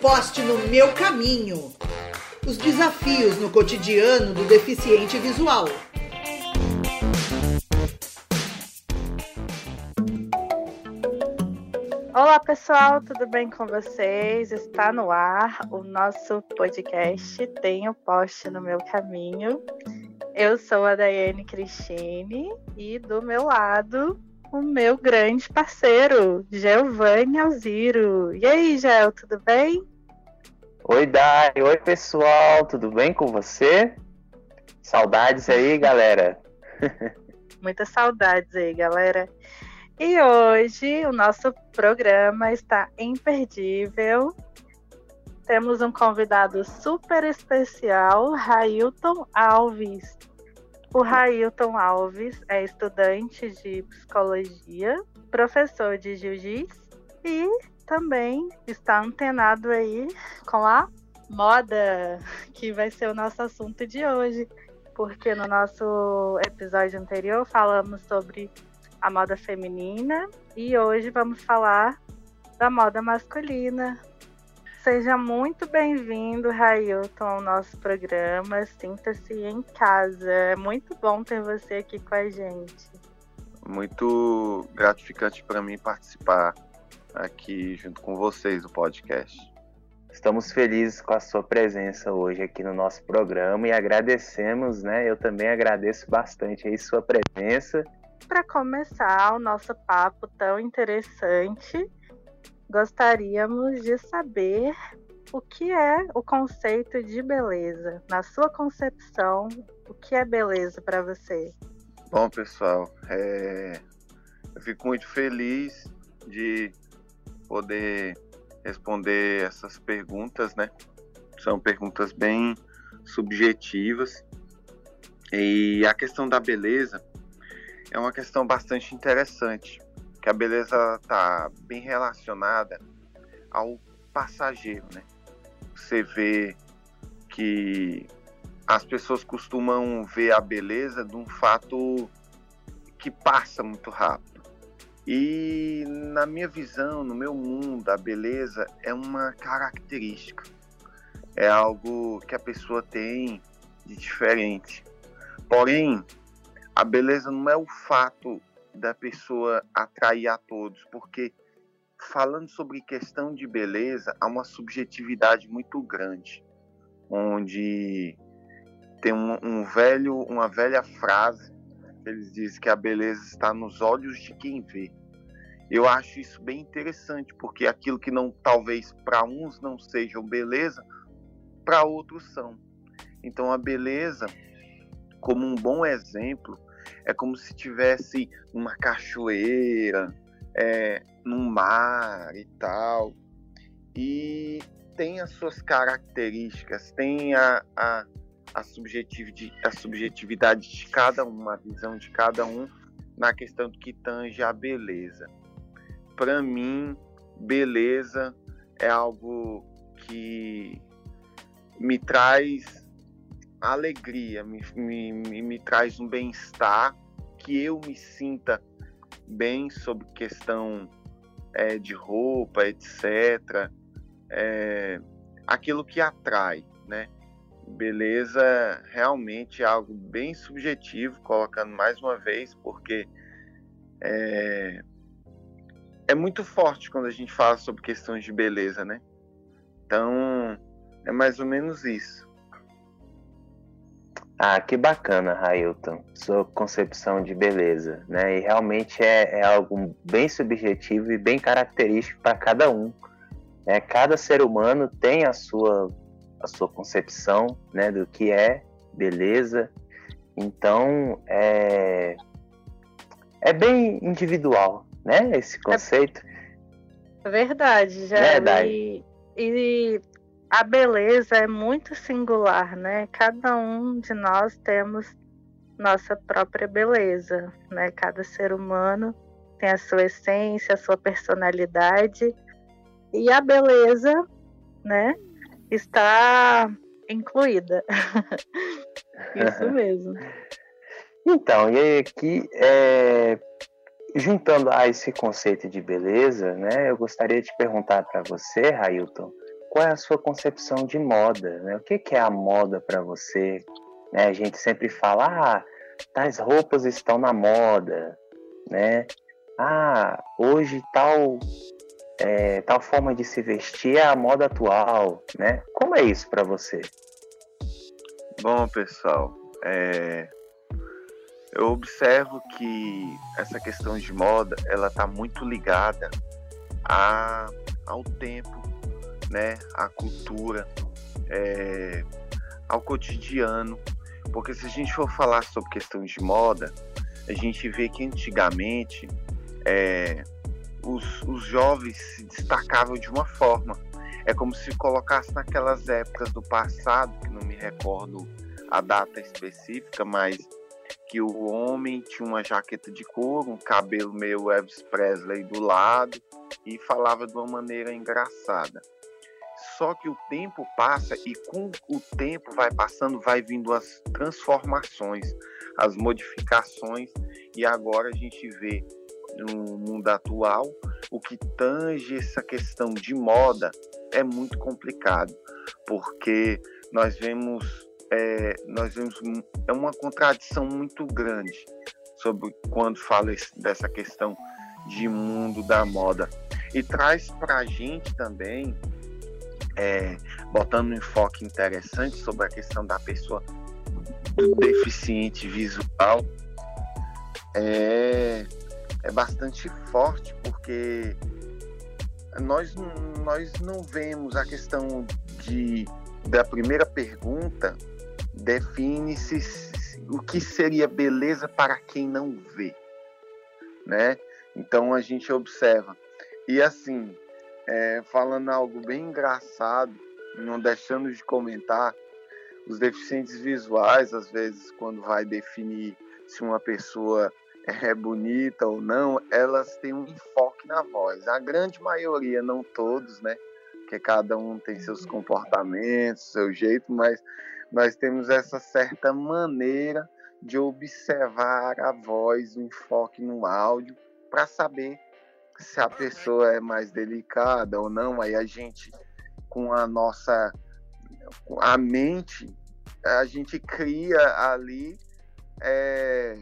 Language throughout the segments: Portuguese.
poste no meu caminho. Os desafios no cotidiano do deficiente visual. Olá pessoal, tudo bem com vocês? Está no ar o nosso podcast Tem o Poste no Meu Caminho. Eu sou a Daiane Cristine e do meu lado o meu grande parceiro, Giovanni Alziro. E aí, Gel, tudo bem? Oi, Dai. Oi, pessoal. Tudo bem com você? Saudades aí, galera. Muitas saudades aí, galera. E hoje o nosso programa está imperdível. Temos um convidado super especial, Railton Alves. O Railton Alves é estudante de psicologia, professor de jiu-jitsu e também está antenado aí com a moda, que vai ser o nosso assunto de hoje. Porque no nosso episódio anterior falamos sobre a moda feminina e hoje vamos falar da moda masculina. Seja muito bem-vindo, Railton, ao nosso programa. Sinta-se em casa. É muito bom ter você aqui com a gente. Muito gratificante para mim participar aqui junto com vocês do podcast. Estamos felizes com a sua presença hoje aqui no nosso programa e agradecemos, né? Eu também agradeço bastante aí sua presença. Para começar o nosso papo tão interessante, gostaríamos de saber o que é o conceito de beleza. Na sua concepção, o que é beleza para você? Bom, pessoal, é... eu fico muito feliz de poder responder essas perguntas, né? São perguntas bem subjetivas. E a questão da beleza é uma questão bastante interessante, que a beleza está bem relacionada ao passageiro, né? Você vê que as pessoas costumam ver a beleza de um fato que passa muito rápido. E na minha visão, no meu mundo, a beleza é uma característica. É algo que a pessoa tem de diferente. Porém, a beleza não é o fato da pessoa atrair a todos, porque falando sobre questão de beleza, há uma subjetividade muito grande, onde tem um, um velho, uma velha frase, eles dizem que a beleza está nos olhos de quem vê. Eu acho isso bem interessante, porque aquilo que não talvez para uns não sejam beleza, para outros são. Então a beleza, como um bom exemplo, é como se tivesse uma cachoeira, é, num mar e tal. E tem as suas características, tem a, a, a, subjetividade, a subjetividade de cada um, a visão de cada um na questão do que tange a beleza. Para mim, beleza é algo que me traz alegria, me, me, me traz um bem-estar, que eu me sinta bem sobre questão é, de roupa, etc. É, aquilo que atrai, né? Beleza realmente é algo bem subjetivo, colocando mais uma vez, porque é, é muito forte quando a gente fala sobre questões de beleza, né? Então, é mais ou menos isso. Ah, que bacana, Railton, sua concepção de beleza, né? E realmente é, é algo bem subjetivo e bem característico para cada um. Né? Cada ser humano tem a sua, a sua concepção né, do que é beleza. Então, é, é bem individual, né? Esse conceito. É verdade, já. Verdade. E, e a beleza é muito singular, né? Cada um de nós temos nossa própria beleza, né? Cada ser humano tem a sua essência, a sua personalidade e a beleza, né? Está incluída. Isso mesmo. Então, e aqui, é, juntando a esse conceito de beleza, né? Eu gostaria de perguntar para você, Railton, qual é a sua concepção de moda, né? O que, que é a moda para você? Né? A gente sempre fala, ah, tais roupas estão na moda, né? Ah, hoje tal é, tal forma de se vestir é a moda atual, né? Como é isso para você? Bom, pessoal, é, eu observo que essa questão de moda ela está muito ligada a, ao tempo, né, à cultura, é, ao cotidiano, porque se a gente for falar sobre questão de moda, a gente vê que antigamente é, os, os jovens se destacavam de uma forma. É como se colocasse naquelas épocas do passado, que não me recordo a data específica, mas que o homem tinha uma jaqueta de couro, um cabelo meio Elvis Presley do lado e falava de uma maneira engraçada. Só que o tempo passa e com o tempo vai passando, vai vindo as transformações, as modificações. E agora a gente vê no mundo atual o que tange essa questão de moda é muito complicado, porque nós vemos é, nós vemos é uma contradição muito grande sobre quando fala dessa questão de mundo da moda. E traz para a gente também é, botando um enfoque interessante sobre a questão da pessoa deficiente visual é, é bastante forte porque nós, nós não vemos a questão de da primeira pergunta define-se o que seria beleza para quem não vê, né? Então a gente observa e assim é, falando algo bem engraçado, não deixando de comentar, os deficientes visuais às vezes quando vai definir se uma pessoa é bonita ou não, elas têm um enfoque na voz. A grande maioria, não todos, né? Porque cada um tem seus comportamentos, seu jeito, mas nós temos essa certa maneira de observar a voz, o enfoque no áudio, para saber se a pessoa é mais delicada ou não. Aí a gente, com a nossa a mente, a gente cria ali é,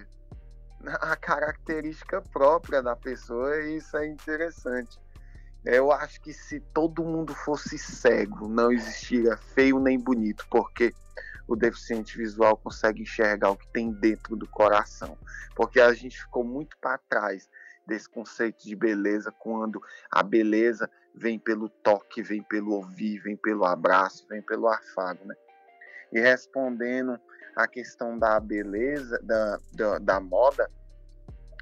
a característica própria da pessoa e isso é interessante. Eu acho que se todo mundo fosse cego, não existiria feio nem bonito, porque o deficiente visual consegue enxergar o que tem dentro do coração. Porque a gente ficou muito para trás desse conceito de beleza quando a beleza vem pelo toque, vem pelo ouvir, vem pelo abraço, vem pelo afago, né? E respondendo a questão da beleza, da, da, da moda,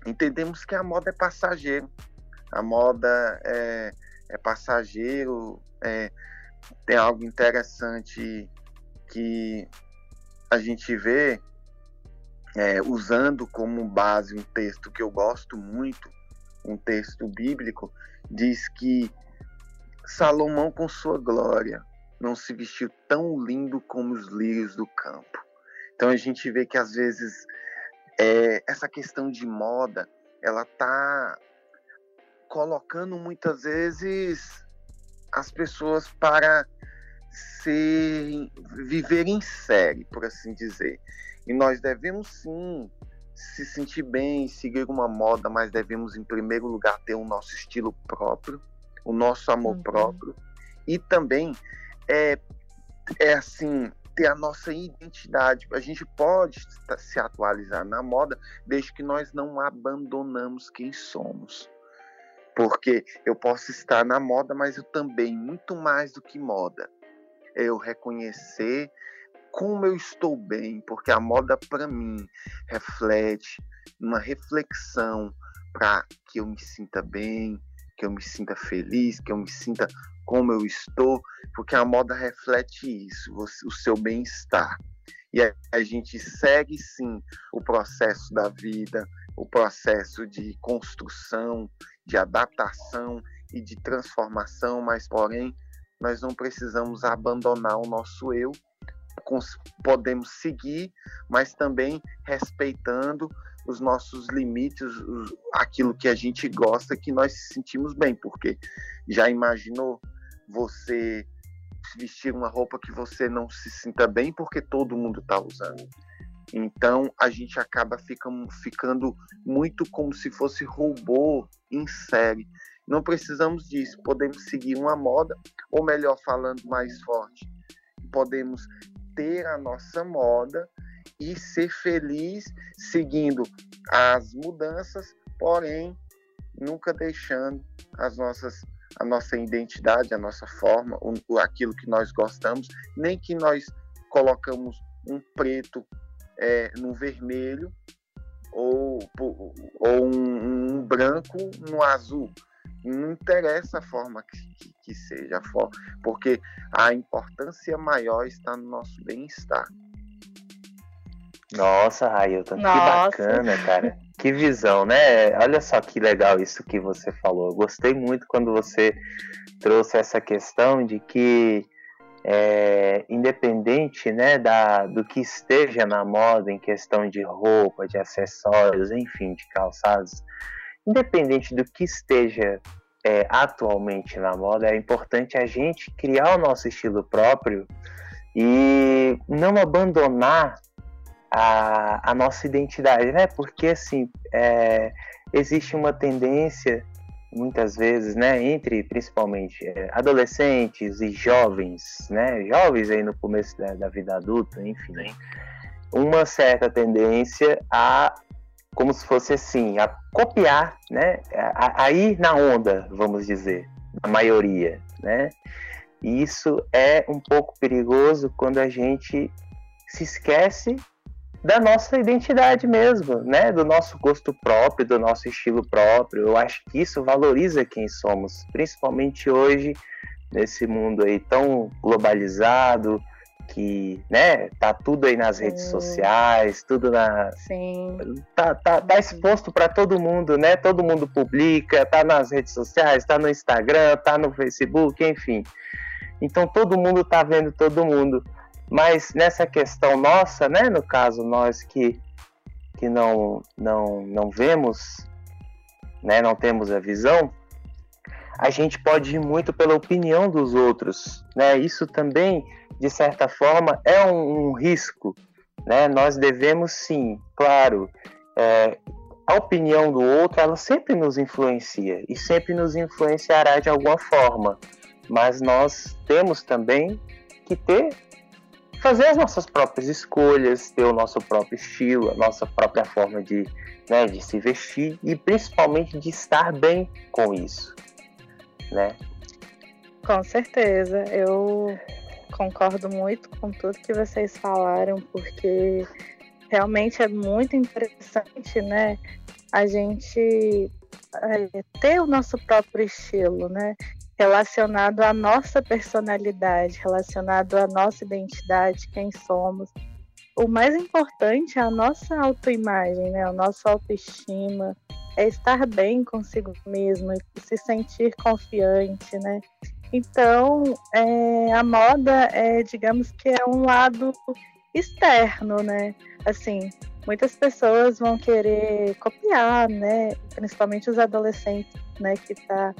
entendemos que a moda é passageiro. A moda é, é passageiro, é, tem algo interessante que a gente vê é, usando como base um texto que eu gosto muito, um texto bíblico, diz que Salomão, com sua glória, não se vestiu tão lindo como os lírios do campo. Então a gente vê que às vezes é, essa questão de moda, ela tá colocando muitas vezes as pessoas para ser viver em série, por assim dizer. E nós devemos sim se sentir bem, seguir uma moda, mas devemos em primeiro lugar ter o nosso estilo próprio, o nosso amor uhum. próprio e também é, é assim ter a nossa identidade. A gente pode se atualizar na moda desde que nós não abandonamos quem somos. Porque eu posso estar na moda, mas eu também, muito mais do que moda, eu reconhecer como eu estou bem, porque a moda para mim reflete uma reflexão para que eu me sinta bem, que eu me sinta feliz, que eu me sinta como eu estou, porque a moda reflete isso, o seu bem-estar. E a gente segue sim o processo da vida, o processo de construção, de adaptação e de transformação, mas porém nós não precisamos abandonar o nosso eu, podemos seguir, mas também respeitando os nossos limites, aquilo que a gente gosta, que nós sentimos bem, porque já imaginou você vestir uma roupa que você não se sinta bem porque todo mundo está usando. Então a gente acaba ficando, ficando muito como se fosse robô em série. Não precisamos disso, podemos seguir uma moda, ou melhor falando mais forte, podemos ter a nossa moda e ser feliz seguindo as mudanças, porém nunca deixando as nossas a nossa identidade, a nossa forma, o, aquilo que nós gostamos, nem que nós colocamos um preto é, no vermelho ou, ou um, um, branco no azul. Não interessa a forma que, que, que seja, porque a importância maior está no nosso bem-estar. Nossa, Railton, Nossa. que bacana, cara. Que visão, né? Olha só que legal isso que você falou. Eu gostei muito quando você trouxe essa questão de que é, independente né, da, do que esteja na moda em questão de roupa, de acessórios, enfim, de calçados, independente do que esteja é, atualmente na moda, é importante a gente criar o nosso estilo próprio e não abandonar a, a nossa identidade, né? Porque assim é, existe uma tendência muitas vezes, né, entre principalmente é, adolescentes e jovens, né, jovens aí no começo da, da vida adulta, enfim, uma certa tendência a como se fosse assim, a copiar, né, a, a ir na onda, vamos dizer, a maioria, né? E isso é um pouco perigoso quando a gente se esquece da nossa identidade mesmo, né? Do nosso gosto próprio, do nosso estilo próprio. Eu acho que isso valoriza quem somos, principalmente hoje nesse mundo aí tão globalizado, que, né, tá tudo aí nas Sim. redes sociais, tudo na Sim. Tá, tá, tá exposto para todo mundo, né? Todo mundo publica, tá nas redes sociais, tá no Instagram, tá no Facebook, enfim. Então todo mundo tá vendo todo mundo. Mas nessa questão nossa, né, no caso nós que, que não, não, não vemos, né, não temos a visão, a gente pode ir muito pela opinião dos outros, né? Isso também, de certa forma, é um, um risco, né? Nós devemos sim, claro, é, a opinião do outro, ela sempre nos influencia e sempre nos influenciará de alguma forma, mas nós temos também que ter fazer as nossas próprias escolhas, ter o nosso próprio estilo, a nossa própria forma de, né, de se vestir e principalmente de estar bem com isso, né? Com certeza, eu concordo muito com tudo que vocês falaram, porque realmente é muito interessante, né? A gente é, ter o nosso próprio estilo, né? relacionado à nossa personalidade, relacionado à nossa identidade, quem somos. O mais importante é a nossa autoimagem, né? A nossa autoestima, é estar bem consigo mesmo, se sentir confiante, né? Então, é, a moda é, digamos que é um lado externo, né? Assim, muitas pessoas vão querer copiar, né? Principalmente os adolescentes, né? Que tá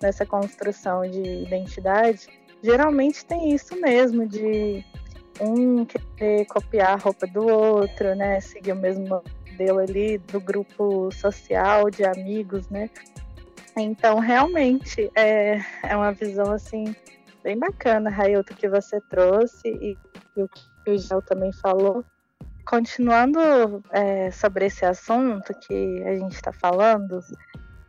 nessa construção de identidade, geralmente tem isso mesmo, de um querer copiar a roupa do outro, né? Seguir o mesmo modelo ali do grupo social de amigos, né? Então, realmente, é, é uma visão, assim, bem bacana, Railton, que você trouxe e, e o que o Gel também falou. Continuando é, sobre esse assunto que a gente está falando,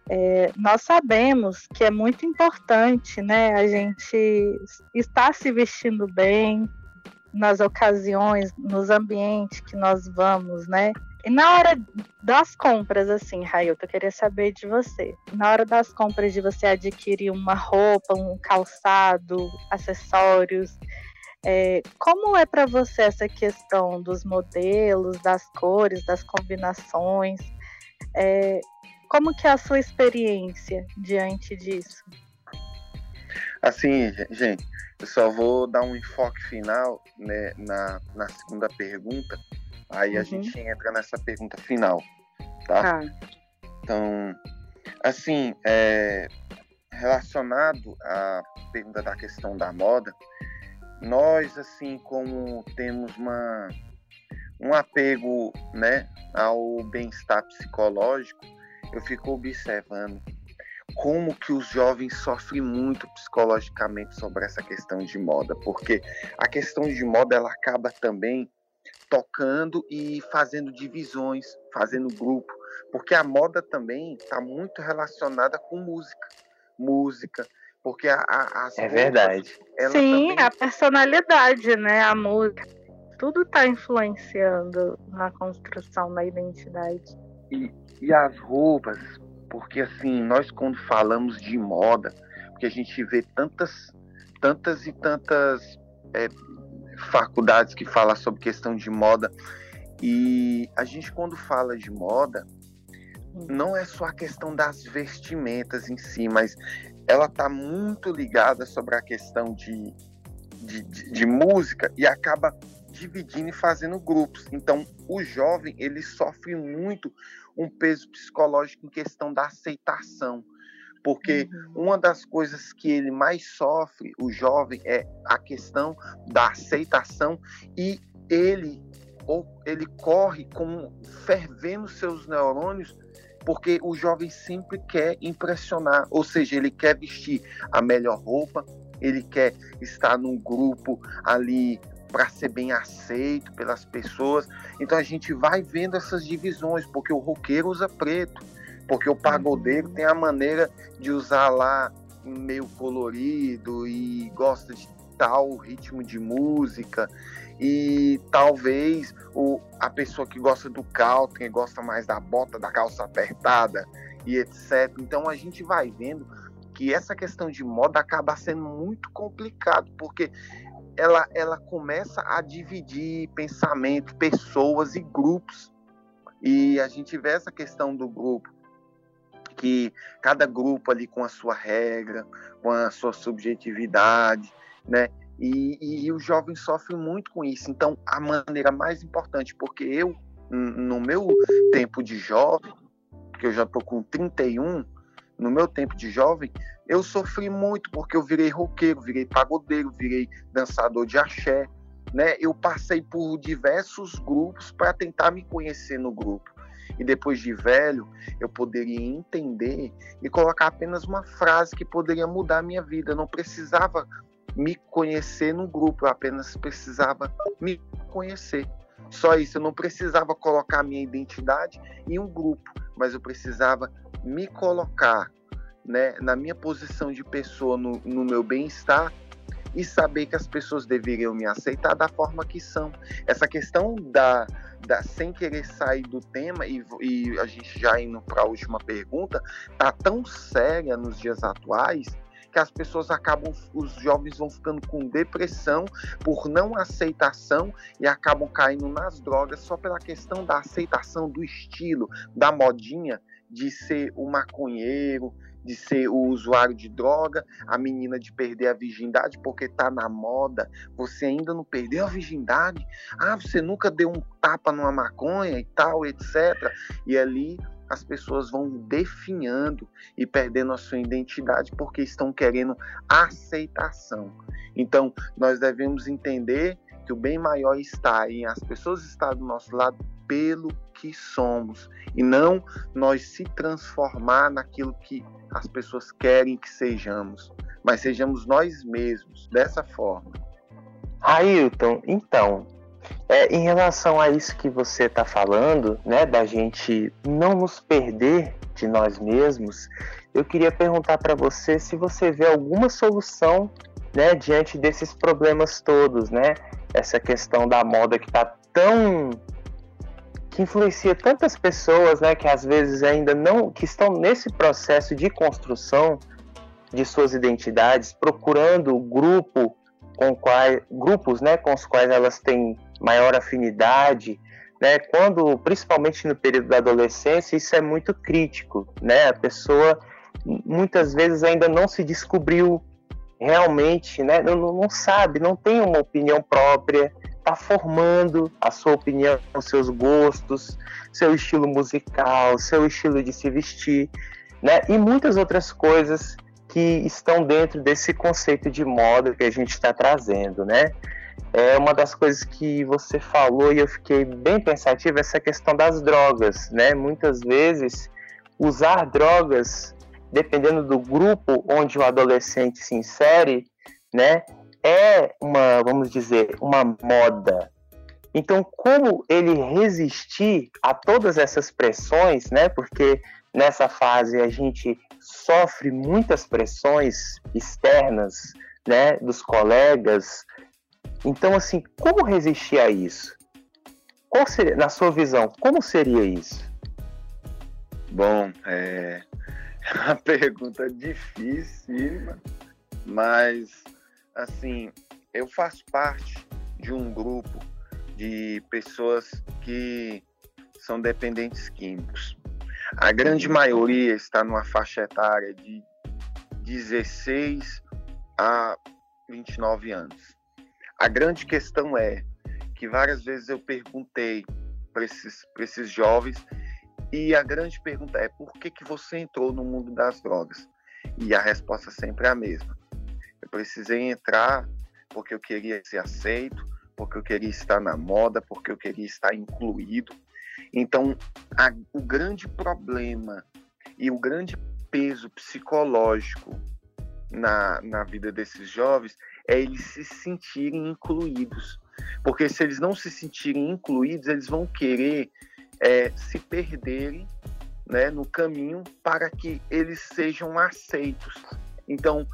é, nós sabemos que é muito importante, né, a gente estar se vestindo bem nas ocasiões, nos ambientes que nós vamos, né? E na hora das compras, assim, Railton, eu queria saber de você. Na hora das compras de você adquirir uma roupa, um calçado, acessórios, é, como é para você essa questão dos modelos, das cores, das combinações? É, como que é a sua experiência diante disso? Assim, gente, eu só vou dar um enfoque final né, na, na segunda pergunta, aí uhum. a gente entra nessa pergunta final, tá? Ah. Então, assim, é, relacionado à pergunta da questão da moda, nós, assim como temos uma, um apego né, ao bem-estar psicológico, eu fico observando como que os jovens sofrem muito psicologicamente sobre essa questão de moda, porque a questão de moda ela acaba também tocando e fazendo divisões, fazendo grupo, porque a moda também está muito relacionada com música, música, porque a, a, as é roupas, verdade. Sim, também... a personalidade, né, a música, tudo está influenciando na construção da identidade. E, e as roupas, porque assim nós quando falamos de moda, porque a gente vê tantas, tantas e tantas é, faculdades que falam sobre questão de moda. E a gente, quando fala de moda, não é só a questão das vestimentas em si, mas ela está muito ligada sobre a questão de, de, de, de, música e acaba dividindo e fazendo grupos. Então, o jovem ele sofre muito um peso psicológico em questão da aceitação. Porque uhum. uma das coisas que ele mais sofre, o jovem, é a questão da aceitação e ele ou ele corre com fervendo seus neurônios porque o jovem sempre quer impressionar, ou seja, ele quer vestir a melhor roupa, ele quer estar num grupo ali para ser bem aceito pelas pessoas. Então a gente vai vendo essas divisões, porque o roqueiro usa preto, porque o pagodeiro tem a maneira de usar lá meio colorido e gosta de tal ritmo de música e talvez o, a pessoa que gosta do country gosta mais da bota, da calça apertada e etc. Então a gente vai vendo que essa questão de moda acaba sendo muito complicado porque ela, ela começa a dividir pensamento, pessoas e grupos. E a gente vê essa questão do grupo que cada grupo ali com a sua regra, com a sua subjetividade, né? E, e, e o jovem sofre muito com isso. Então, a maneira mais importante, porque eu, no meu tempo de jovem, que eu já tô com 31, no meu tempo de jovem, eu sofri muito porque eu virei roqueiro, virei pagodeiro, virei dançador de axé, né? Eu passei por diversos grupos para tentar me conhecer no grupo e depois de velho eu poderia entender e colocar apenas uma frase que poderia mudar a minha vida. Eu não precisava me conhecer no grupo, eu apenas precisava me conhecer. Só isso, eu não precisava colocar minha identidade em um grupo, mas eu precisava me colocar né, na minha posição de pessoa, no, no meu bem-estar e saber que as pessoas deveriam me aceitar da forma que são. Essa questão da, da sem querer sair do tema e, e a gente já indo para a última pergunta, tá tão séria nos dias atuais que as pessoas acabam, os jovens vão ficando com depressão por não aceitação e acabam caindo nas drogas só pela questão da aceitação do estilo, da modinha de ser o maconheiro, de ser o usuário de droga, a menina de perder a virgindade porque tá na moda, você ainda não perdeu a virgindade, ah, você nunca deu um tapa numa maconha e tal, etc. E ali as pessoas vão definhando e perdendo a sua identidade porque estão querendo aceitação. Então, nós devemos entender que o bem maior está em as pessoas estar do nosso lado pelo que somos e não nós se transformar naquilo que as pessoas querem que sejamos, mas sejamos nós mesmos dessa forma. Ailton, então, é, em relação a isso que você está falando, né, da gente não nos perder de nós mesmos, eu queria perguntar para você se você vê alguma solução, né, diante desses problemas todos, né? essa questão da moda que está tão que influencia tantas pessoas, né, que às vezes ainda não que estão nesse processo de construção de suas identidades, procurando grupo com quais grupos, né, com os quais elas têm maior afinidade, né? Quando, principalmente no período da adolescência, isso é muito crítico, né? A pessoa muitas vezes ainda não se descobriu realmente né, não, não sabe, não tem uma opinião própria, está formando a sua opinião, os seus gostos, seu estilo musical, seu estilo de se vestir, né, e muitas outras coisas que estão dentro desse conceito de moda que a gente está trazendo, né? É uma das coisas que você falou e eu fiquei bem pensativo essa questão das drogas, né? Muitas vezes usar drogas, dependendo do grupo onde o adolescente se insere, né, é uma, vamos dizer, uma moda. Então, como ele resistir a todas essas pressões, né? Porque nessa fase a gente sofre muitas pressões externas, né, dos colegas. Então, assim, como resistir a isso? Qual seria, na sua visão, como seria isso? Bom, é, é uma pergunta difícil, mas assim, eu faço parte de um grupo de pessoas que são dependentes químicos. A grande maioria está numa faixa etária de 16 a 29 anos. A grande questão é que várias vezes eu perguntei para esses, esses jovens e a grande pergunta é por que, que você entrou no mundo das drogas? E a resposta sempre é a mesma. Eu precisei entrar porque eu queria ser aceito, porque eu queria estar na moda, porque eu queria estar incluído. Então, a, o grande problema e o grande peso psicológico na, na vida desses jovens é eles se sentirem incluídos. Porque se eles não se sentirem incluídos, eles vão querer é, se perderem né, no caminho para que eles sejam aceitos. Então,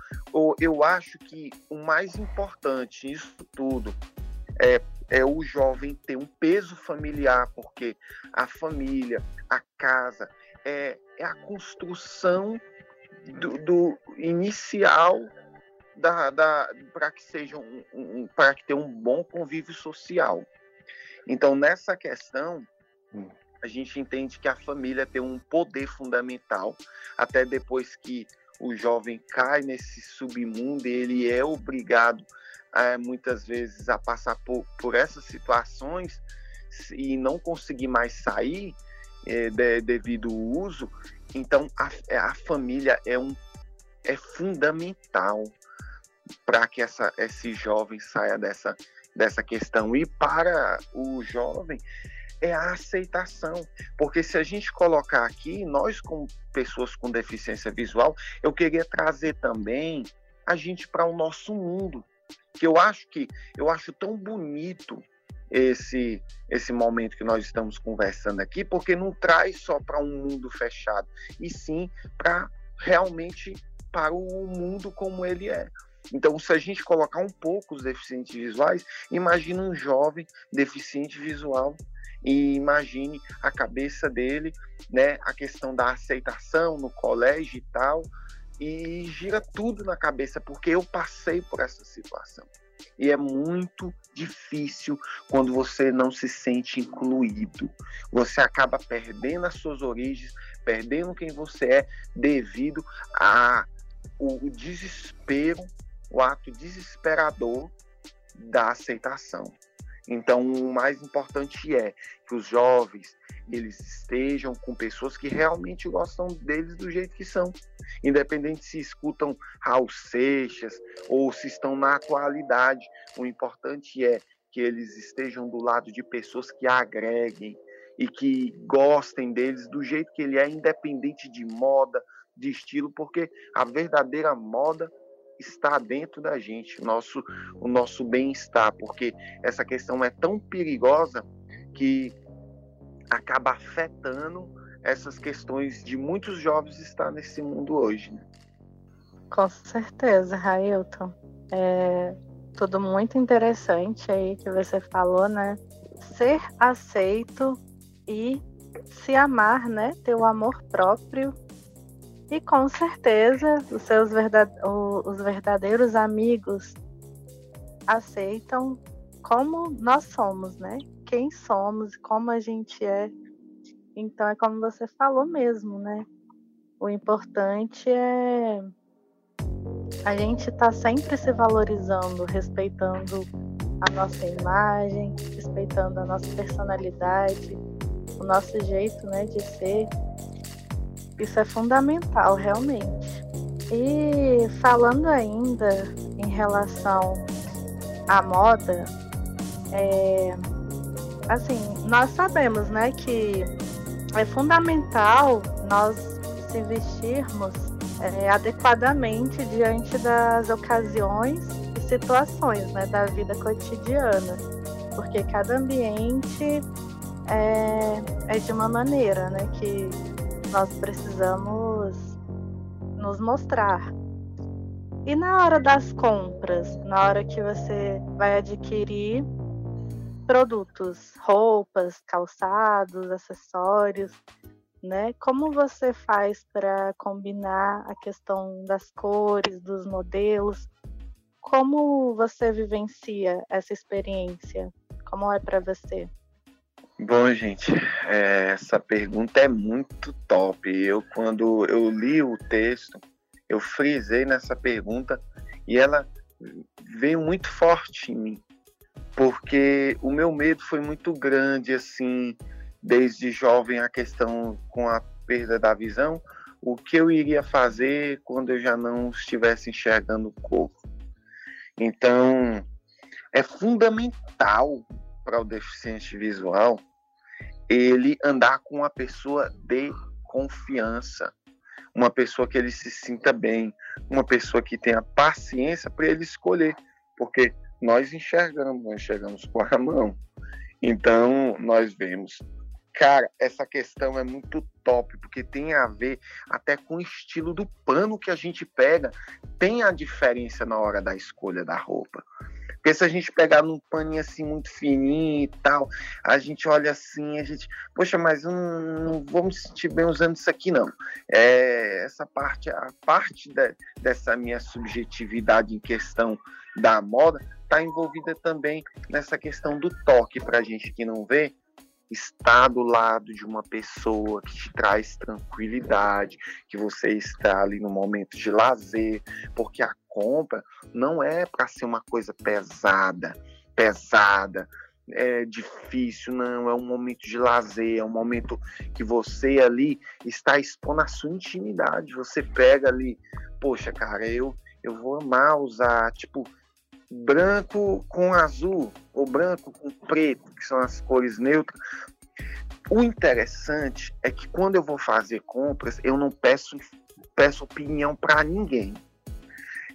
eu acho que o mais importante nisso tudo é, é o jovem ter um peso familiar, porque a família, a casa, é, é a construção do, do inicial da, da para que seja um, um para que tenha um bom convívio social. Então, nessa questão, hum. a gente entende que a família tem um poder fundamental, até depois que o jovem cai nesse submundo, ele é obrigado é, muitas vezes a passar por, por essas situações e não conseguir mais sair é, de, devido ao uso. Então a, a família é, um, é fundamental para que essa, esse jovem saia dessa, dessa questão. E para o jovem, é a aceitação. Porque se a gente colocar aqui, nós como pessoas com deficiência visual, eu queria trazer também a gente para o nosso mundo. Que eu acho que eu acho tão bonito esse esse momento que nós estamos conversando aqui, porque não traz só para um mundo fechado, e sim para realmente para o mundo como ele é. Então, se a gente colocar um pouco os deficientes visuais, imagina um jovem deficiente visual e imagine a cabeça dele, né, a questão da aceitação no colégio e tal, e gira tudo na cabeça porque eu passei por essa situação. E é muito difícil quando você não se sente incluído. Você acaba perdendo as suas origens, perdendo quem você é devido a o desespero, o ato desesperador da aceitação. Então, o mais importante é que os jovens eles estejam com pessoas que realmente gostam deles do jeito que são, independente se escutam Raul Seixas ou se estão na atualidade. O importante é que eles estejam do lado de pessoas que agreguem e que gostem deles do jeito que ele é, independente de moda, de estilo, porque a verdadeira moda está dentro da gente, o nosso, o nosso bem-estar, porque essa questão é tão perigosa que acaba afetando essas questões de muitos jovens estar nesse mundo hoje. Né? Com certeza, Railton. É tudo muito interessante aí que você falou, né? Ser aceito e se amar, né? Ter o amor próprio e com certeza os seus verdade... os verdadeiros amigos aceitam como nós somos, né? Quem somos, como a gente é. Então é como você falou mesmo, né? O importante é a gente estar tá sempre se valorizando, respeitando a nossa imagem, respeitando a nossa personalidade, o nosso jeito, né, de ser isso é fundamental, realmente. E falando ainda em relação à moda, é, assim, nós sabemos, né, que é fundamental nós se vestirmos é, adequadamente diante das ocasiões e situações né, da vida cotidiana, porque cada ambiente é, é de uma maneira né, que nós precisamos nos mostrar. E na hora das compras, na hora que você vai adquirir produtos, roupas, calçados, acessórios, né? Como você faz para combinar a questão das cores, dos modelos? Como você vivencia essa experiência? Como é para você? Bom, gente, é, essa pergunta é muito top. Eu, quando eu li o texto, eu frisei nessa pergunta e ela veio muito forte em mim porque o meu medo foi muito grande, assim, desde jovem, a questão com a perda da visão, o que eu iria fazer quando eu já não estivesse enxergando o corpo. Então, é fundamental para o deficiente visual ele andar com uma pessoa de confiança, uma pessoa que ele se sinta bem, uma pessoa que tenha paciência para ele escolher, porque nós enxergamos, nós enxergamos com a mão. Então, nós vemos. Cara, essa questão é muito top, porque tem a ver até com o estilo do pano que a gente pega. Tem a diferença na hora da escolha da roupa. Porque se a gente pegar num paninho assim muito fininho e tal, a gente olha assim, a gente, poxa, mas não, não vou me sentir bem usando isso aqui não. É, essa parte, a parte de, dessa minha subjetividade em questão da moda está envolvida também nessa questão do toque para a gente que não vê estar do lado de uma pessoa que te traz tranquilidade, que você está ali no momento de lazer, porque a compra não é para ser uma coisa pesada, pesada, é difícil, não, é um momento de lazer, é um momento que você ali está expondo a sua intimidade. Você pega ali, poxa, cara, eu eu vou amar usar, tipo, branco com azul ou branco com preto, que são as cores neutras. O interessante é que quando eu vou fazer compras, eu não peço, peço opinião para ninguém.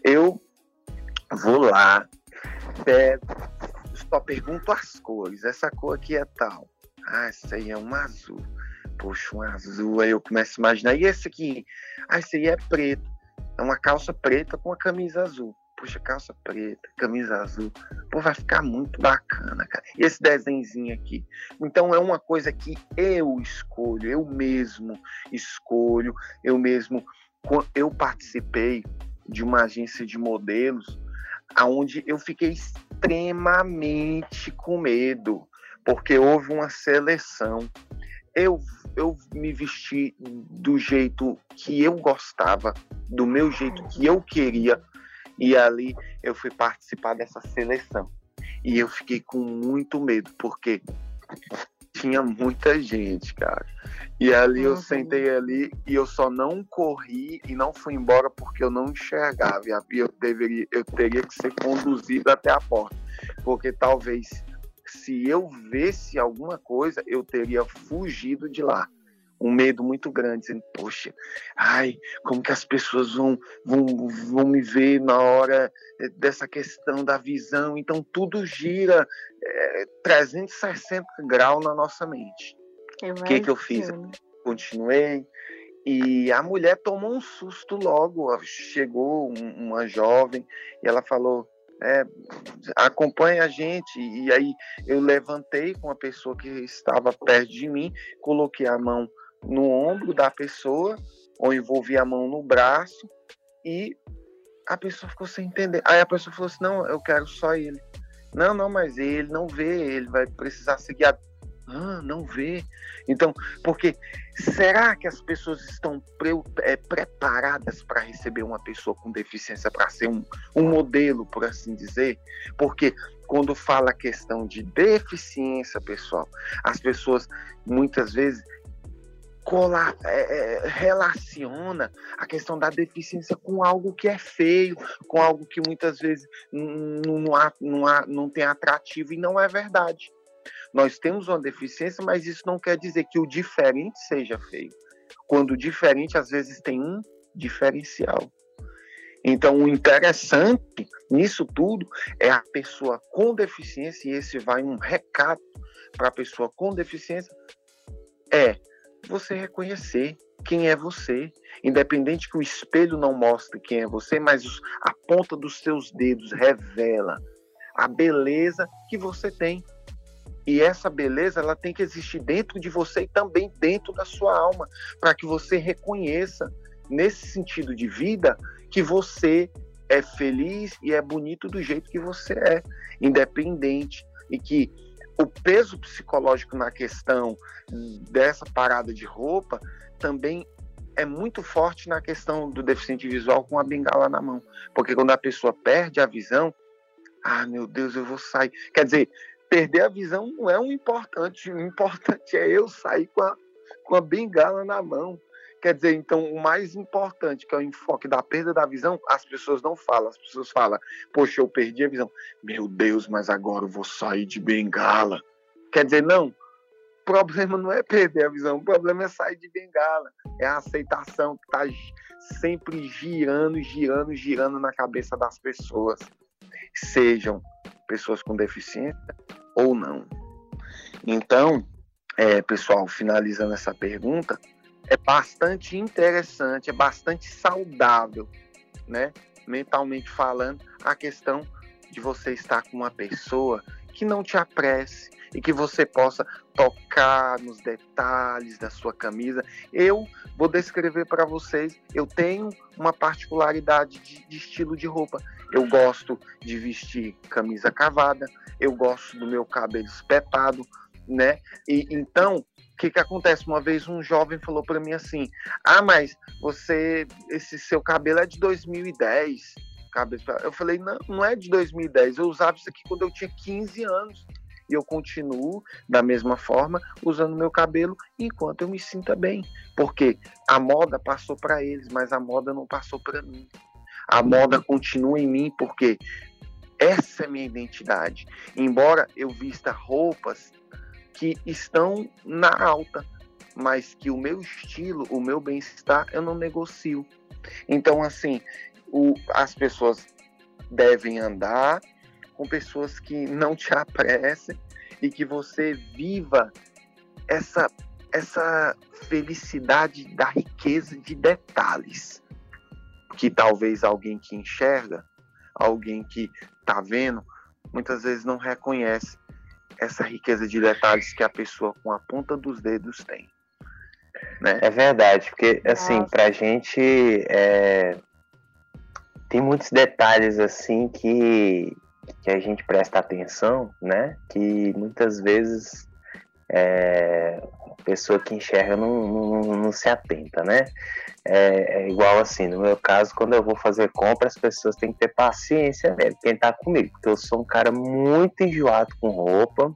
Eu vou lá, pego, só pergunto as cores. Essa cor aqui é tal. Ah, essa aí é um azul. Poxa, um azul. Aí eu começo a imaginar. E esse aqui? Ah, esse aí é preto. É uma calça preta com a camisa azul puxa, calça preta, camisa azul, pô, vai ficar muito bacana, cara. E esse desenhozinho aqui. Então é uma coisa que eu escolho, eu mesmo escolho, eu mesmo. Eu participei de uma agência de modelos aonde eu fiquei extremamente com medo, porque houve uma seleção. Eu, eu me vesti do jeito que eu gostava, do meu jeito que eu queria, e ali eu fui participar dessa seleção. E eu fiquei com muito medo, porque tinha muita gente, cara. E ali uhum. eu sentei ali e eu só não corri e não fui embora porque eu não enxergava. E eu, deveria, eu teria que ser conduzido até a porta. Porque talvez se eu visse alguma coisa, eu teria fugido de lá um medo muito grande, dizendo, poxa, ai, como que as pessoas vão, vão, vão me ver na hora eh, dessa questão da visão. Então tudo gira é, 360 graus na nossa mente. O que, que eu fiz? Continuei. E a mulher tomou um susto logo. Chegou uma jovem e ela falou: é, acompanha a gente. E aí eu levantei com a pessoa que estava perto de mim, coloquei a mão no ombro da pessoa, ou envolvi a mão no braço, e a pessoa ficou sem entender. Aí a pessoa falou assim: não, eu quero só ele. Não, não, mas ele não vê, ele vai precisar seguir a. Ah, não vê. Então, porque será que as pessoas estão pre é, preparadas para receber uma pessoa com deficiência para ser um, um modelo, por assim dizer? Porque quando fala a questão de deficiência, pessoal, as pessoas muitas vezes cola, é, é, relaciona a questão da deficiência com algo que é feio, com algo que muitas vezes não, não, há, não, há, não tem atrativo e não é verdade. Nós temos uma deficiência, mas isso não quer dizer que o diferente seja feio. Quando o diferente às vezes tem um diferencial. Então, o interessante nisso tudo é a pessoa com deficiência, e esse vai um recado para a pessoa com deficiência, é você reconhecer quem é você, independente que o espelho não mostre quem é você, mas a ponta dos seus dedos revela a beleza que você tem. E essa beleza ela tem que existir dentro de você e também dentro da sua alma, para que você reconheça nesse sentido de vida que você é feliz e é bonito do jeito que você é, independente e que o peso psicológico na questão dessa parada de roupa também é muito forte na questão do deficiente visual com a bengala na mão. Porque quando a pessoa perde a visão, ah, meu Deus, eu vou sair. Quer dizer, perder a visão não é o importante, o importante é eu sair com a, com a bengala na mão. Quer dizer, então, o mais importante, que é o enfoque da perda da visão, as pessoas não falam. As pessoas falam, poxa, eu perdi a visão. Meu Deus, mas agora eu vou sair de bengala. Quer dizer, não. O problema não é perder a visão, o problema é sair de bengala. É a aceitação que está sempre girando, girando, girando na cabeça das pessoas. Sejam pessoas com deficiência ou não. Então, é, pessoal, finalizando essa pergunta, é bastante interessante, é bastante saudável, né? Mentalmente falando, a questão de você estar com uma pessoa que não te apresse e que você possa tocar nos detalhes da sua camisa. Eu vou descrever para vocês, eu tenho uma particularidade de, de, estilo de roupa. Eu gosto de vestir camisa cavada, eu gosto do meu cabelo espetado, né? E então que, que acontece? Uma vez um jovem falou para mim assim: Ah, mas você, esse seu cabelo é de 2010. Eu falei: Não, não é de 2010. Eu usava isso aqui quando eu tinha 15 anos. E eu continuo da mesma forma usando meu cabelo enquanto eu me sinta bem. Porque a moda passou para eles, mas a moda não passou para mim. A moda continua em mim porque essa é minha identidade. Embora eu vista roupas que estão na alta, mas que o meu estilo, o meu bem-estar, eu não negocio. Então, assim, o, as pessoas devem andar com pessoas que não te apressem e que você viva essa, essa felicidade da riqueza de detalhes que talvez alguém que enxerga, alguém que está vendo, muitas vezes não reconhece essa riqueza de detalhes que a pessoa com a ponta dos dedos tem. Né? É verdade, porque assim, Nossa. pra gente é... tem muitos detalhes assim que, que a gente presta atenção, né? Que muitas vezes é... pessoa que enxerga não, não, não se atenta, né? É, é, igual assim, no meu caso, quando eu vou fazer compra, as pessoas têm que ter paciência mesmo, quem tá comigo, porque eu sou um cara muito enjoado com roupa.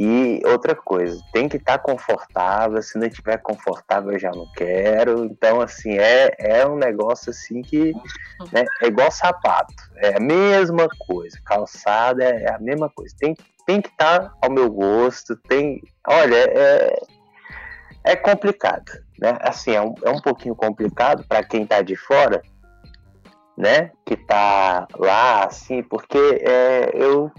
E outra coisa, tem que estar tá confortável, se não estiver confortável eu já não quero. Então, assim, é, é um negócio assim que né, é igual sapato, é a mesma coisa, calçada é, a mesma coisa. Tem, tem que estar tá ao meu gosto, tem. Olha, é, é complicado, né? Assim, é um, é um pouquinho complicado para quem está de fora, né? Que está lá, assim, porque é, eu,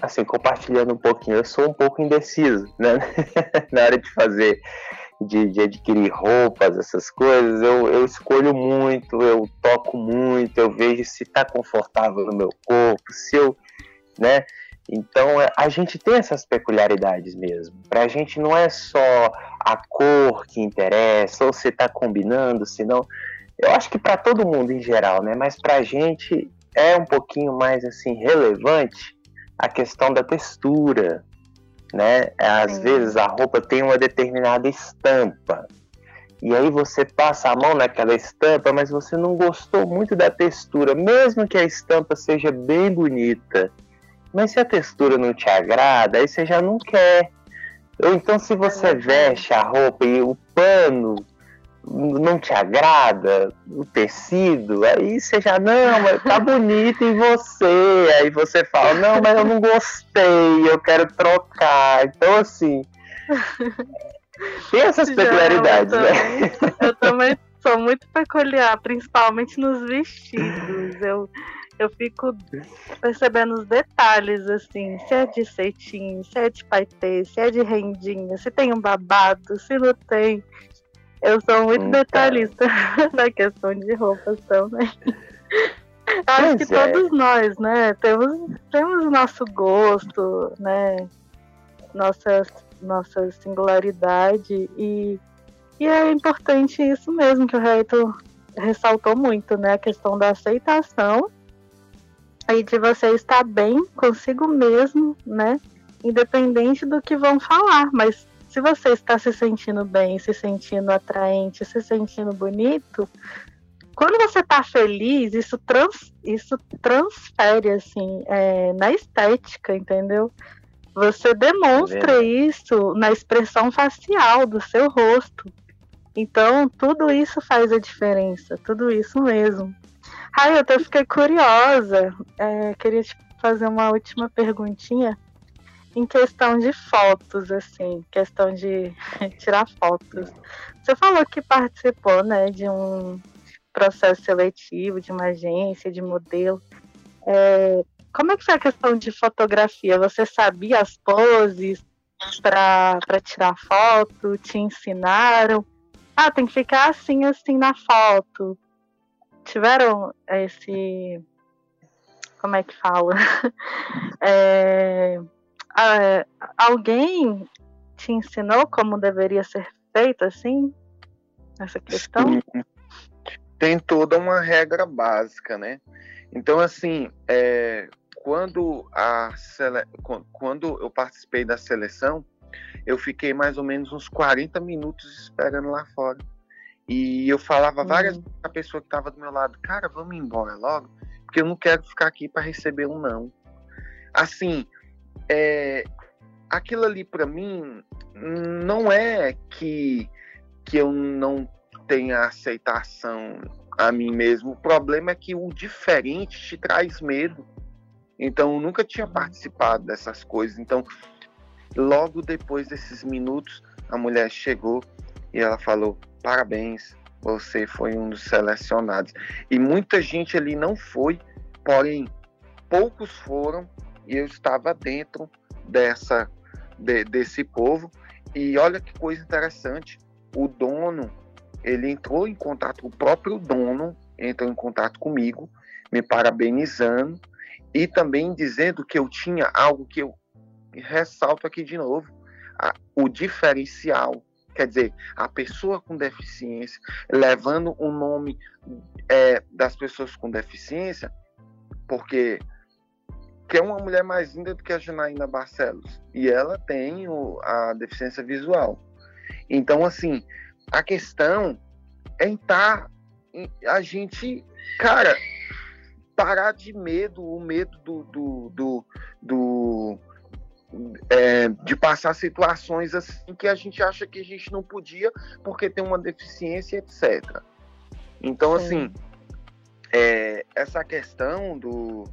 assim, compartilhando um pouquinho, eu sou um pouco indeciso, né? Na hora de fazer, de, de, adquirir roupas, essas coisas, eu, eu escolho muito, eu toco muito, eu vejo se está confortável no meu corpo, se eu, né? Então é, a gente tem essas peculiaridades mesmo. Para a gente não é só a cor que interessa, ou se está combinando, se não. Eu acho que para todo mundo em geral, né? Mas para a gente é um pouquinho mais assim relevante a questão da textura, né? Às Sim. vezes a roupa tem uma determinada estampa. E aí você passa a mão naquela estampa, mas você não gostou muito da textura, mesmo que a estampa seja bem bonita mas se a textura não te agrada, aí você já não quer. Ou então, se você veste a roupa e o pano não te agrada o tecido, aí você já, não, mas tá bonito em você. Aí você fala, não, mas eu não gostei, eu quero trocar. Então, assim. Tem essas peculiaridades, eu né? Também, eu também sou muito peculiar, principalmente nos vestidos. Eu, eu fico percebendo os detalhes, assim, se é de cetim, se é de paetê, se é de rendinha, se tem um babado, se não tem. Eu sou muito hum, detalhista na questão de roupas também. Acho que é. todos nós, né? Temos, temos nosso gosto, né? Nossa, nossa singularidade e, e é importante isso mesmo que o Reito ressaltou muito, né? A questão da aceitação e de você estar bem consigo mesmo, né? Independente do que vão falar, mas se você está se sentindo bem, se sentindo atraente, se sentindo bonito, quando você está feliz, isso, trans, isso transfere assim é, na estética, entendeu? Você demonstra é isso na expressão facial do seu rosto. Então, tudo isso faz a diferença, tudo isso mesmo. Ai, eu até fiquei curiosa. É, queria te fazer uma última perguntinha em questão de fotos, assim, questão de tirar fotos. Você falou que participou, né, de um processo seletivo, de uma agência, de modelo. É, como é que foi a questão de fotografia? Você sabia as poses para tirar foto? Te ensinaram? Ah, tem que ficar assim, assim na foto. Tiveram esse. Como é que fala? É, ah, alguém te ensinou como deveria ser feito assim? Essa questão? Sim. Tem toda uma regra básica, né? Então, assim, é, quando, a sele... quando eu participei da seleção, eu fiquei mais ou menos uns 40 minutos esperando lá fora. E eu falava várias uhum. vezes pessoa que estava do meu lado, cara, vamos embora logo, porque eu não quero ficar aqui para receber um não. Assim, é, aquilo ali para mim não é que, que eu não tenha aceitação a mim mesmo. O problema é que o diferente te traz medo. Então, eu nunca tinha participado dessas coisas. Então, logo depois desses minutos, a mulher chegou e ela falou: Parabéns, você foi um dos selecionados. E muita gente ali não foi, porém, poucos foram e eu estava dentro dessa de, desse povo. E olha que coisa interessante, o dono, ele entrou em contato, o próprio dono entrou em contato comigo, me parabenizando e também dizendo que eu tinha algo que eu ressalto aqui de novo, a, o diferencial, quer dizer, a pessoa com deficiência, levando o nome é, das pessoas com deficiência, porque que é uma mulher mais linda do que a Janaína Barcelos. E ela tem o, a deficiência visual. Então, assim, a questão é estar a gente, cara, parar de medo, o medo do, do, do, do é, de passar situações assim que a gente acha que a gente não podia porque tem uma deficiência, etc. Então, Sim. assim, é, essa questão do,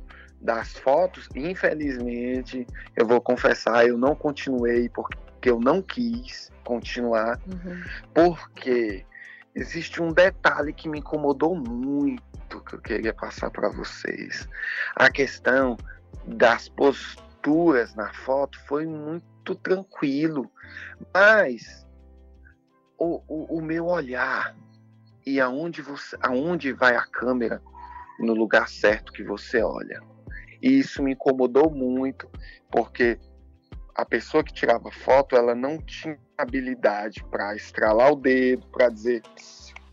das fotos, infelizmente, eu vou confessar, eu não continuei porque eu não quis continuar, uhum. porque existe um detalhe que me incomodou muito que eu queria passar para vocês. A questão das posturas na foto foi muito tranquilo, mas o, o, o meu olhar e aonde você, aonde vai a câmera no lugar certo que você olha. E isso me incomodou muito, porque a pessoa que tirava foto, ela não tinha habilidade para estralar o dedo, para dizer,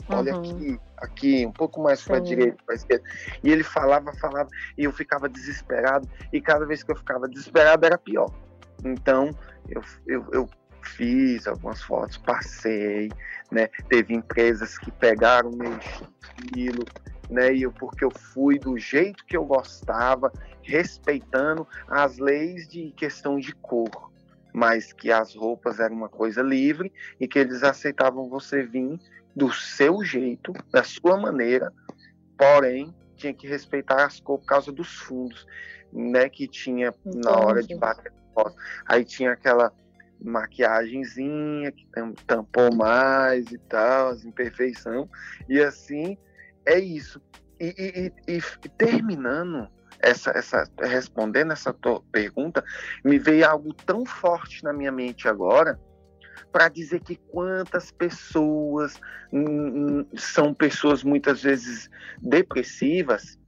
olha uhum. aqui, aqui, um pouco mais para a direita, para a esquerda. E ele falava, falava, e eu ficava desesperado, e cada vez que eu ficava desesperado era pior. Então, eu, eu, eu fiz algumas fotos, passei, né? Teve empresas que pegaram meu estilo, né? E eu, porque eu fui do jeito que eu gostava, respeitando as leis de questão de cor. mas que as roupas eram uma coisa livre e que eles aceitavam você vir do seu jeito, da sua maneira, porém tinha que respeitar as cores por causa dos fundos, né, que tinha na hora de bater foto. Aí tinha aquela maquiagemzinha que tampou mais e tal, as imperfeição, e assim é isso. E, e, e, e terminando essa, essa, respondendo essa pergunta, me veio algo tão forte na minha mente agora para dizer que quantas pessoas hum, hum, são pessoas muitas vezes depressivas,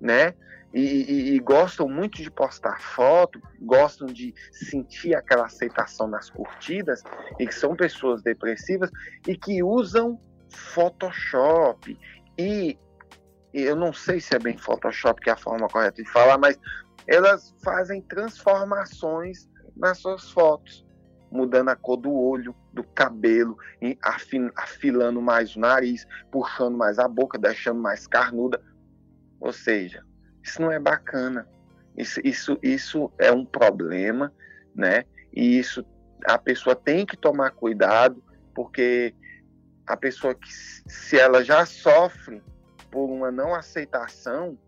né? E, e, e, gostam muito de postar foto, gostam de sentir aquela aceitação nas curtidas, e que são pessoas depressivas e que usam Photoshop e eu não sei se é bem Photoshop que é a forma correta de falar, mas elas fazem transformações nas suas fotos, mudando a cor do olho, do cabelo, afilando mais o nariz, puxando mais a boca, deixando mais carnuda. Ou seja, isso não é bacana. Isso, isso, isso é um problema, né? E isso a pessoa tem que tomar cuidado, porque a pessoa que se ela já sofre por uma não aceitação,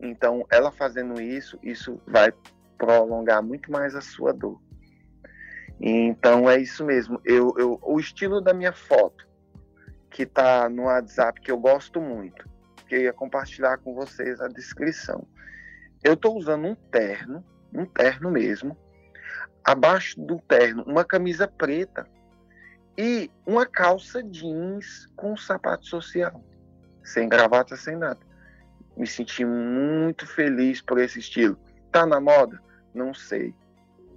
então ela fazendo isso, isso vai prolongar muito mais a sua dor. Então é isso mesmo. Eu, eu, o estilo da minha foto, que está no WhatsApp, que eu gosto muito, que eu ia compartilhar com vocês a descrição. Eu estou usando um terno, um terno mesmo, abaixo do terno, uma camisa preta e uma calça jeans com sapato social sem gravata, sem nada. Me senti muito feliz por esse estilo. Tá na moda? Não sei.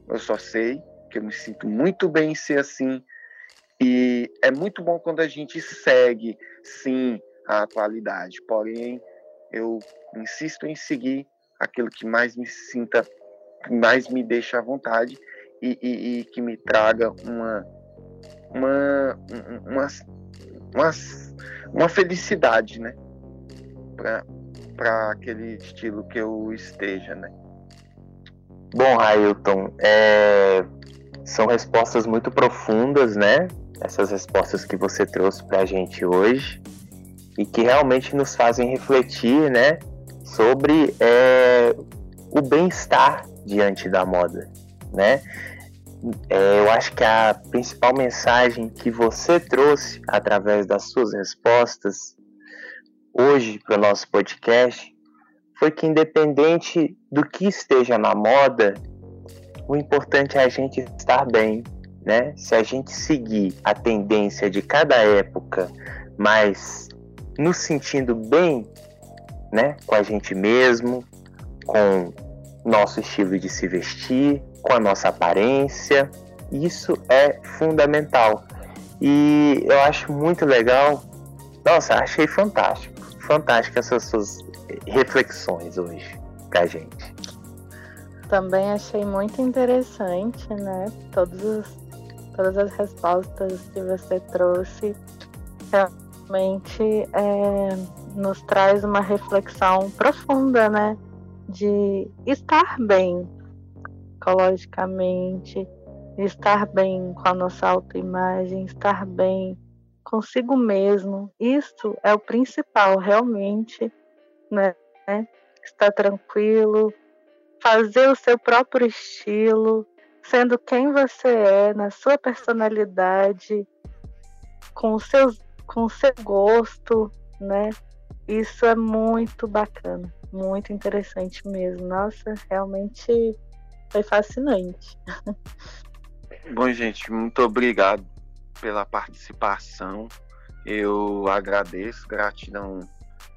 Eu só sei que eu me sinto muito bem em ser assim. E é muito bom quando a gente segue, sim, a atualidade. Porém, eu insisto em seguir aquilo que mais me sinta, mais me deixa à vontade e, e, e que me traga uma, uma, uma, uma uma felicidade, né? Para aquele estilo que eu esteja, né? Bom, Ailton, é... são respostas muito profundas, né? Essas respostas que você trouxe para a gente hoje e que realmente nos fazem refletir, né? Sobre é... o bem-estar diante da moda, né? É, eu acho que a principal mensagem que você trouxe através das suas respostas hoje para o nosso podcast foi que, independente do que esteja na moda, o importante é a gente estar bem, né? Se a gente seguir a tendência de cada época, mas nos sentindo bem, né, com a gente mesmo, com nosso estilo de se vestir, com a nossa aparência. Isso é fundamental. E eu acho muito legal. Nossa, achei fantástico. Fantástico essas suas reflexões hoje pra gente. Também achei muito interessante, né? Todos os, todas as respostas que você trouxe realmente é, nos traz uma reflexão profunda, né? De estar bem, psicologicamente, estar bem com a nossa autoimagem, estar bem consigo mesmo. Isso é o principal, realmente, né? Estar tranquilo, fazer o seu próprio estilo, sendo quem você é, na sua personalidade, com o seu, com o seu gosto, né? Isso é muito bacana, muito interessante mesmo. Nossa, realmente foi fascinante. Bom, gente, muito obrigado pela participação. Eu agradeço, gratidão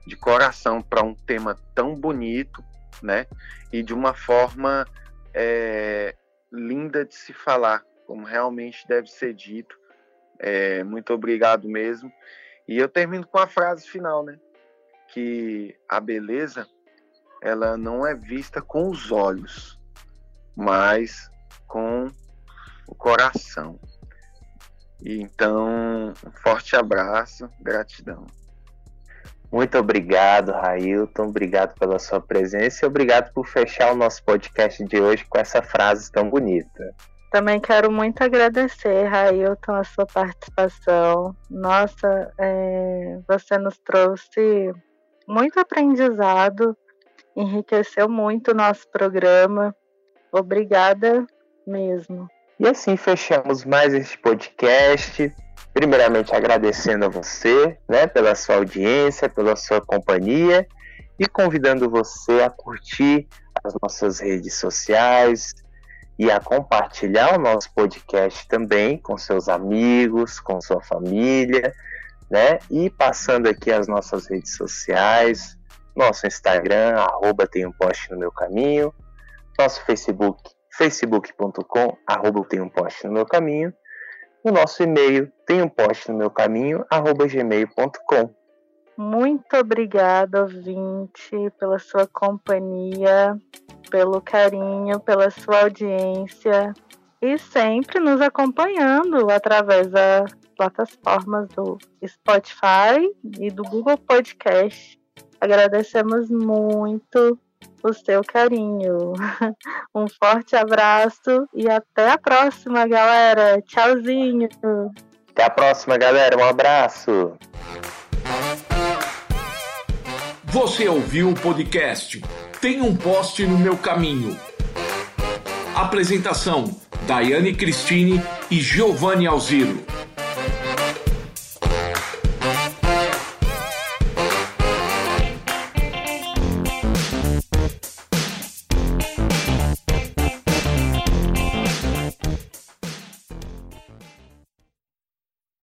de coração para um tema tão bonito, né? E de uma forma é, linda de se falar, como realmente deve ser dito. É, muito obrigado mesmo. E eu termino com a frase final, né? Que a beleza ela não é vista com os olhos, mas com o coração. Então, um forte abraço, gratidão. Muito obrigado, Railton. Obrigado pela sua presença e obrigado por fechar o nosso podcast de hoje com essa frase tão bonita. Também quero muito agradecer, Railton, a sua participação. Nossa, é, você nos trouxe muito aprendizado, enriqueceu muito o nosso programa. Obrigada mesmo. E assim fechamos mais este podcast. Primeiramente agradecendo a você, né, pela sua audiência, pela sua companhia e convidando você a curtir as nossas redes sociais, e a compartilhar o nosso podcast também com seus amigos, com sua família, né? E passando aqui as nossas redes sociais, nosso Instagram, arroba tem um post no meu caminho, nosso Facebook, facebook.com, arroba tem um post no meu caminho, o nosso e-mail, tem um post no meu caminho, arroba gmail.com. Muito obrigada, ouvinte, pela sua companhia, pelo carinho, pela sua audiência e sempre nos acompanhando através das plataformas do Spotify e do Google Podcast. Agradecemos muito o seu carinho. Um forte abraço e até a próxima, galera. Tchauzinho. Até a próxima, galera. Um abraço. Você ouviu o podcast Tem um poste no meu caminho. Apresentação: Daiane Cristine e Giovanni Alziro.